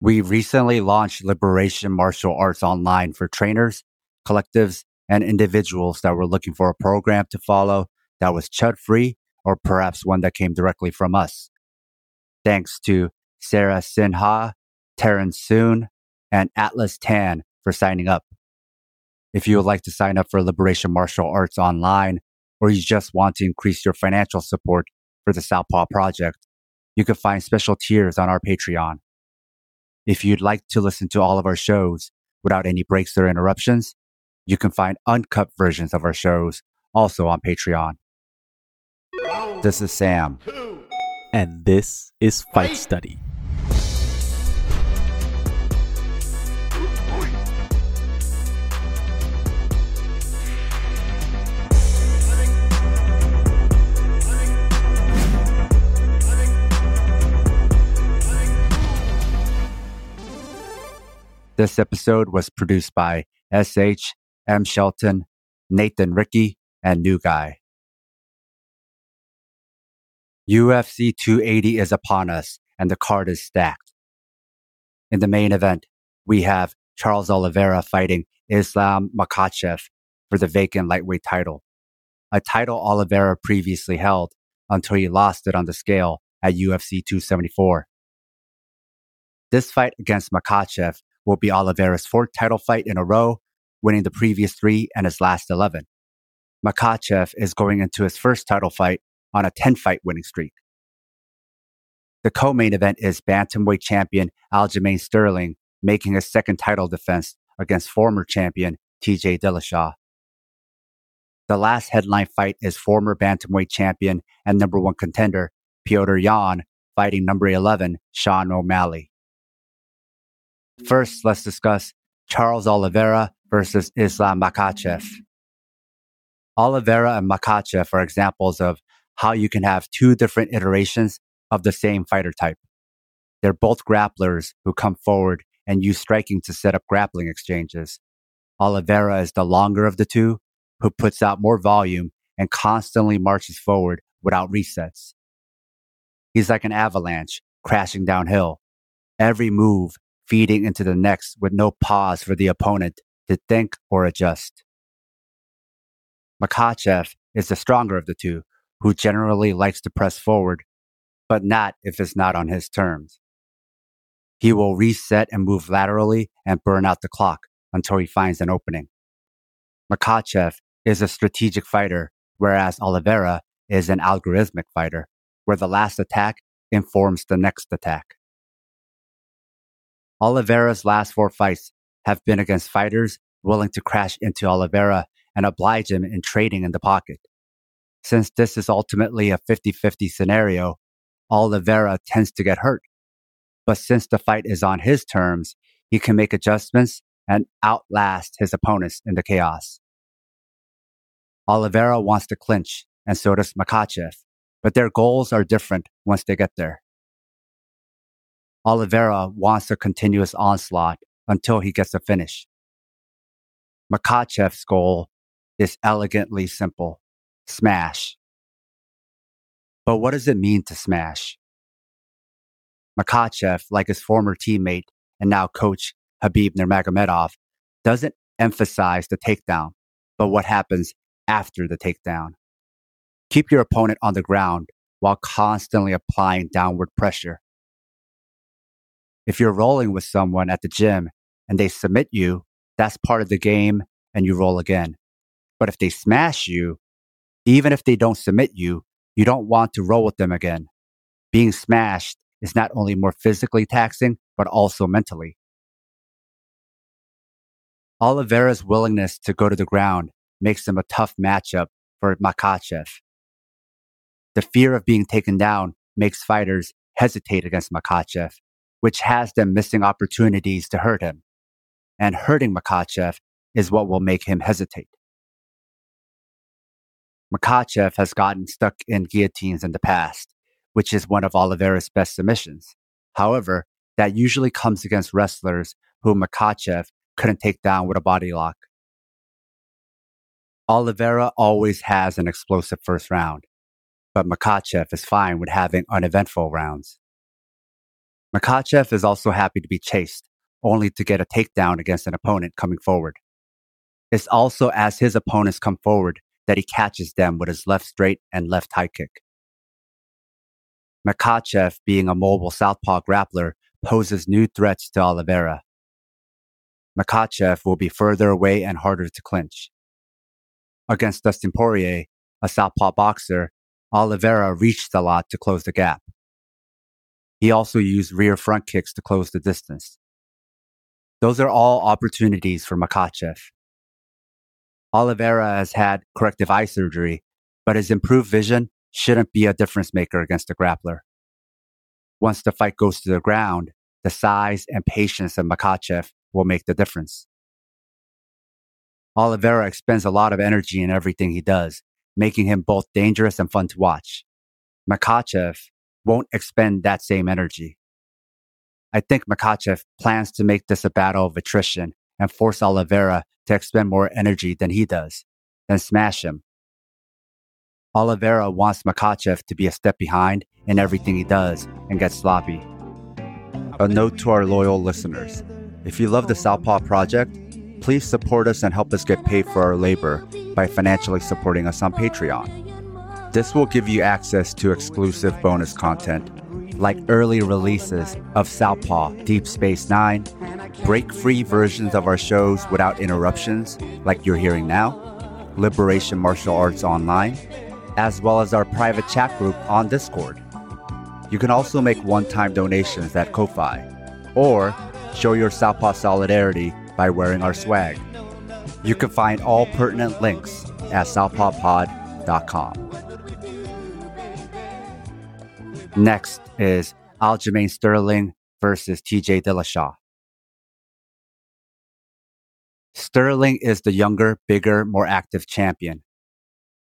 We recently launched Liberation Martial Arts Online for trainers, collectives, and individuals that were looking for a program to follow that was chud free or perhaps one that came directly from us. Thanks to Sarah Sinha, Terrence Soon, and Atlas Tan for signing up. If you would like to sign up for Liberation Martial Arts Online, or you just want to increase your financial support for the Southpaw Project, you can find special tiers on our Patreon. If you'd like to listen to all of our shows without any breaks or interruptions, you can find uncut versions of our shows also on Patreon. This is Sam. And this is Fight Study. This episode was produced by SH, M. Shelton, Nathan Ricky, and New Guy. UFC 280 is upon us, and the card is stacked. In the main event, we have Charles Oliveira fighting Islam Makhachev for the vacant lightweight title, a title Oliveira previously held until he lost it on the scale at UFC 274. This fight against Makhachev will be Oliveira's fourth title fight in a row, winning the previous three and his last 11. Makhachev is going into his first title fight on a 10 fight winning streak. The co main event is Bantamweight champion Aljamain Sterling making his second title defense against former champion TJ Dillashaw. The last headline fight is former Bantamweight champion and number one contender Petr Yan fighting number 11 Sean O'Malley. First, let's discuss Charles Oliveira versus Islam Makhachev. Oliveira and Makhachev are examples of how you can have two different iterations of the same fighter type. They're both grapplers who come forward and use striking to set up grappling exchanges. Oliveira is the longer of the two, who puts out more volume and constantly marches forward without resets. He's like an avalanche crashing downhill. Every move feeding into the next with no pause for the opponent to think or adjust. Makhachev is the stronger of the two, who generally likes to press forward, but not if it's not on his terms. He will reset and move laterally and burn out the clock until he finds an opening. Makhachev is a strategic fighter, whereas Oliveira is an algorithmic fighter, where the last attack informs the next attack. Oliveira's last four fights have been against fighters willing to crash into Oliveira and oblige him in trading in the pocket. Since this is ultimately a 50 50 scenario, Oliveira tends to get hurt. But since the fight is on his terms, he can make adjustments and outlast his opponents in the chaos. Oliveira wants to clinch, and so does Makhachev, but their goals are different once they get there. Oliveira wants a continuous onslaught until he gets a finish. Makhachev's goal is elegantly simple smash. But what does it mean to smash? Makhachev, like his former teammate and now coach Khabib Nurmagomedov, doesn't emphasize the takedown, but what happens after the takedown. Keep your opponent on the ground while constantly applying downward pressure. If you're rolling with someone at the gym and they submit you, that's part of the game and you roll again. But if they smash you, even if they don't submit you, you don't want to roll with them again. Being smashed is not only more physically taxing, but also mentally. Oliveira's willingness to go to the ground makes him a tough matchup for Makhachev. The fear of being taken down makes fighters hesitate against Makhachev which has them missing opportunities to hurt him. And hurting Makhachev is what will make him hesitate. Makhachev has gotten stuck in guillotines in the past, which is one of Oliveira's best submissions. However, that usually comes against wrestlers who Makhachev couldn't take down with a body lock. Oliveira always has an explosive first round, but Makhachev is fine with having uneventful rounds. Makhachev is also happy to be chased, only to get a takedown against an opponent coming forward. It's also as his opponents come forward that he catches them with his left straight and left high kick. Makhachev, being a mobile southpaw grappler, poses new threats to Oliveira. Makhachev will be further away and harder to clinch. Against Dustin Poirier, a southpaw boxer, Oliveira reached a lot to close the gap. He also used rear front kicks to close the distance. Those are all opportunities for Makhachev. Oliveira has had corrective eye surgery, but his improved vision shouldn't be a difference maker against a grappler. Once the fight goes to the ground, the size and patience of Makhachev will make the difference. Oliveira expends a lot of energy in everything he does, making him both dangerous and fun to watch. Makhachev won't expend that same energy. I think Makhachev plans to make this a battle of attrition and force Oliveira to expend more energy than he does, then smash him. Oliveira wants Makhachev to be a step behind in everything he does and get sloppy. A note to our loyal listeners. If you love the Southpaw Project, please support us and help us get paid for our labor by financially supporting us on Patreon. This will give you access to exclusive bonus content like early releases of Southpaw, Deep Space Nine, break free versions of our shows without interruptions, like you're hearing now, Liberation Martial Arts Online, as well as our private chat group on Discord. You can also make one time donations at Ko-Fi, or show your Southpaw solidarity by wearing our swag. You can find all pertinent links at southpawpod.com. Next is Aljamain Sterling versus TJ Dillashaw. Sterling is the younger, bigger, more active champion.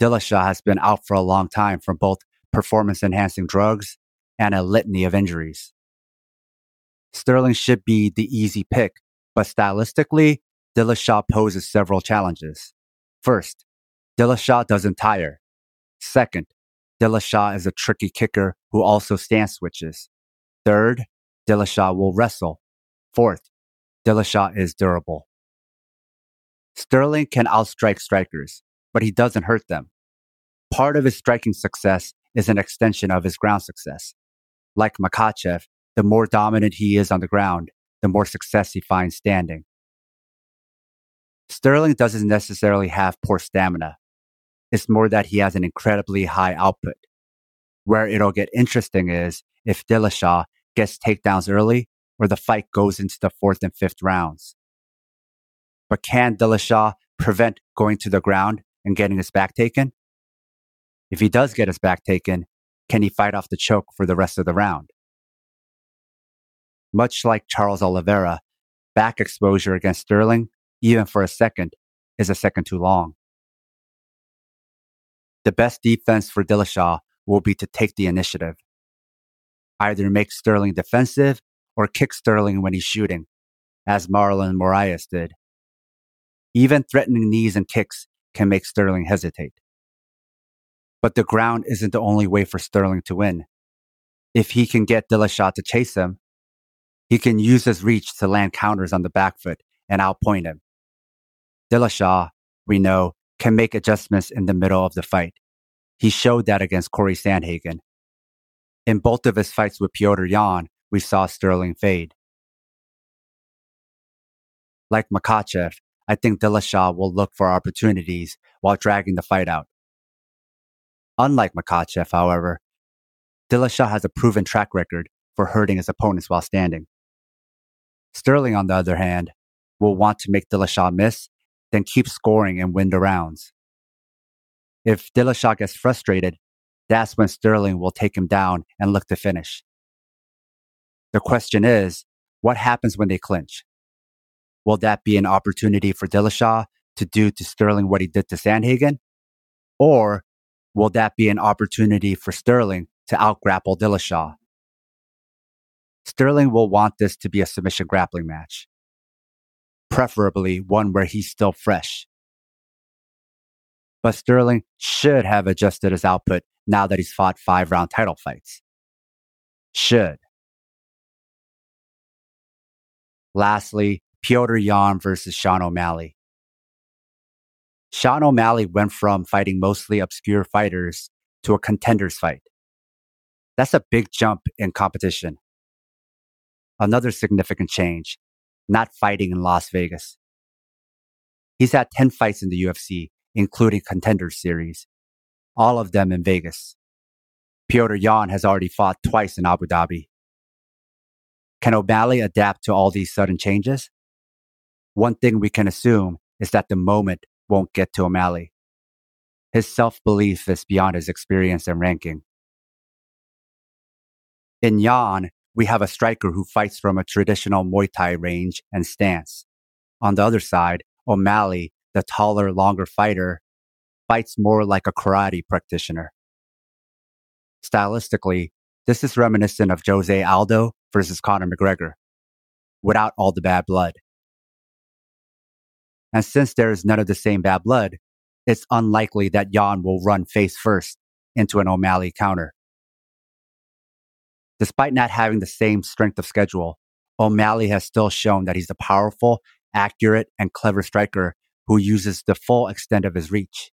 Dillashaw has been out for a long time from both performance enhancing drugs and a litany of injuries. Sterling should be the easy pick, but stylistically, Dillashaw poses several challenges. First, Dillashaw doesn't tire. Second, Dillashaw is a tricky kicker who also stance switches. Third, Dillashaw will wrestle. Fourth, Dillashaw is durable. Sterling can outstrike strikers, but he doesn't hurt them. Part of his striking success is an extension of his ground success. Like Makhachev, the more dominant he is on the ground, the more success he finds standing. Sterling doesn't necessarily have poor stamina. It's more that he has an incredibly high output. Where it'll get interesting is if Dillashaw gets takedowns early or the fight goes into the fourth and fifth rounds. But can Dillashaw prevent going to the ground and getting his back taken? If he does get his back taken, can he fight off the choke for the rest of the round? Much like Charles Oliveira, back exposure against Sterling, even for a second, is a second too long. The best defense for Dillashaw will be to take the initiative. Either make Sterling defensive or kick Sterling when he's shooting, as Marlon Moraes did. Even threatening knees and kicks can make Sterling hesitate. But the ground isn't the only way for Sterling to win. If he can get Dillashaw to chase him, he can use his reach to land counters on the back foot and outpoint him. Dillashaw, we know, can make adjustments in the middle of the fight. He showed that against Corey Sandhagen. In both of his fights with Petr Yan, we saw Sterling fade. Like Makhachev, I think Dillashaw will look for opportunities while dragging the fight out. Unlike Makhachev, however, Dillashaw has a proven track record for hurting his opponents while standing. Sterling, on the other hand, will want to make Dillashaw miss then keep scoring and win the rounds. If Dillashaw gets frustrated, that's when Sterling will take him down and look to finish. The question is, what happens when they clinch? Will that be an opportunity for Dillashaw to do to Sterling what he did to Sandhagen? Or will that be an opportunity for Sterling to outgrapple Dillashaw? Sterling will want this to be a submission grappling match preferably one where he's still fresh. But Sterling should have adjusted his output now that he's fought five round title fights. Should. Lastly, Petr Yan versus Sean O'Malley. Sean O'Malley went from fighting mostly obscure fighters to a contenders fight. That's a big jump in competition. Another significant change, not fighting in Las Vegas. He's had 10 fights in the UFC, including contenders series, all of them in Vegas. Petr Yan has already fought twice in Abu Dhabi. Can O'Malley adapt to all these sudden changes? One thing we can assume is that the moment won't get to O'Malley. His self belief is beyond his experience and ranking. In Yan, we have a striker who fights from a traditional Muay Thai range and stance. On the other side, O'Malley, the taller, longer fighter, fights more like a karate practitioner. Stylistically, this is reminiscent of Jose Aldo versus Conor McGregor, without all the bad blood. And since there is none of the same bad blood, it's unlikely that Yan will run face first into an O'Malley counter. Despite not having the same strength of schedule, O'Malley has still shown that he's a powerful, accurate, and clever striker who uses the full extent of his reach.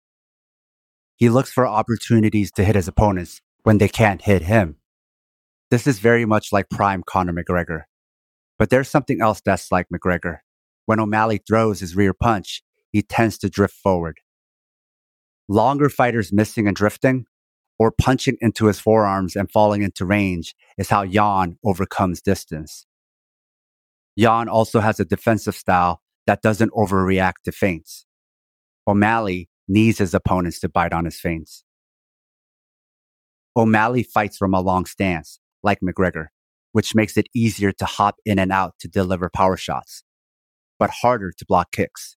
He looks for opportunities to hit his opponents when they can't hit him. This is very much like prime Conor McGregor. But there's something else that's like McGregor. When O'Malley throws his rear punch, he tends to drift forward. Longer fighters missing and drifting, or punching into his forearms and falling into range, is how Yan overcomes distance. Yan also has a defensive style that doesn't overreact to feints. O'Malley needs his opponents to bite on his feints. O'Malley fights from a long stance, like McGregor, which makes it easier to hop in and out to deliver power shots, but harder to block kicks.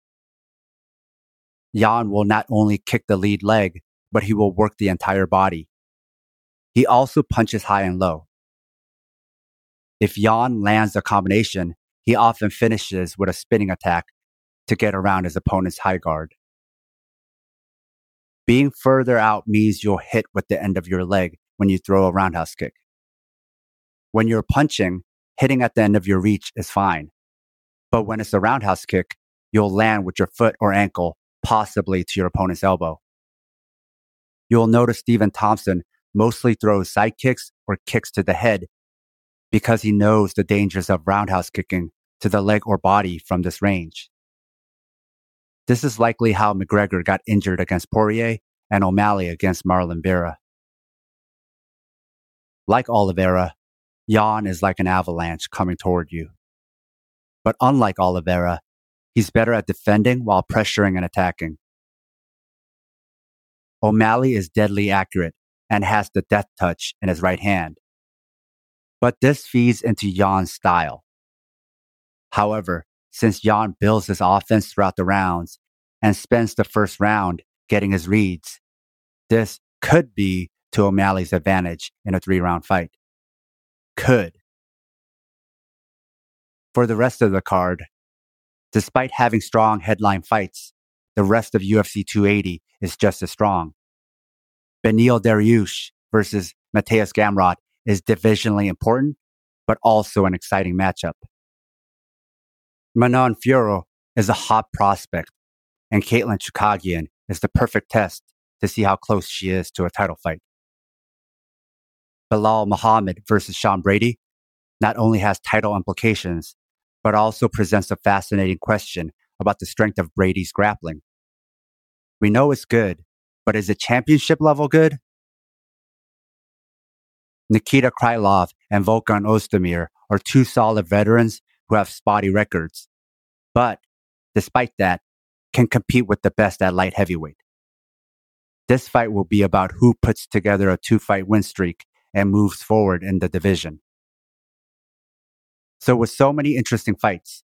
Yan will not only kick the lead leg, but he will work the entire body. He also punches high and low. If Yan lands a combination, he often finishes with a spinning attack to get around his opponent's high guard. Being further out means you'll hit with the end of your leg when you throw a roundhouse kick. When you're punching, hitting at the end of your reach is fine. But when it's a roundhouse kick, you'll land with your foot or ankle, possibly to your opponent's elbow. You'll notice Stephen Thompson mostly throws side kicks or kicks to the head because he knows the dangers of roundhouse kicking to the leg or body from this range. This is likely how McGregor got injured against Poirier and O'Malley against Marlon Vera. Like Oliveira, Yan is like an avalanche coming toward you. But unlike Oliveira, he's better at defending while pressuring and attacking. O'Malley is deadly accurate and has the death touch in his right hand. But this feeds into Yan's style. However, since Yan builds his offense throughout the rounds and spends the first round getting his reads. This could be to O'Malley's advantage in a three round fight. Could. For the rest of the card, despite having strong headline fights, the rest of UFC 280 is just as strong. Beneil Dariush versus Mateusz Gamrot is divisionally important, but also an exciting matchup. Manon Fiorot is a hot prospect, and Katlyn Chookagian is the perfect test to see how close she is to a title fight. Belal Muhammad versus Sean Brady not only has title implications, but also presents a fascinating question about the strength of Brady's grappling. We know it's good, but is it championship level good? Nikita Krylov and Volkan Ozdemir are two solid veterans who have spotty records, but despite that, can compete with the best at light heavyweight. This fight will be about who puts together a two fight win streak and moves forward in the division. So, with so many interesting fights,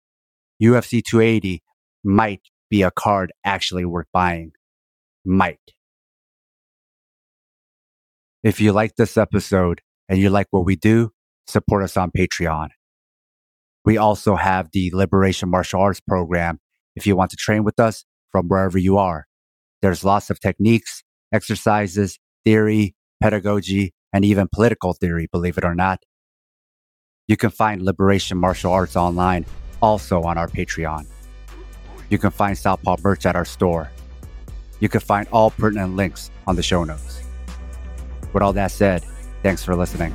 UFC 280 might be a card actually worth buying. Might. If you like this episode and you like what we do, support us on Patreon. We also have the Liberation Martial Arts program if you want to train with us from wherever you are. There's lots of techniques, exercises, theory, pedagogy, and even political theory, believe it or not. You can find Liberation Martial Arts online also on our Patreon. You can find Southpaw merch at our store. You can find all pertinent links on the show notes. With all that said, thanks for listening.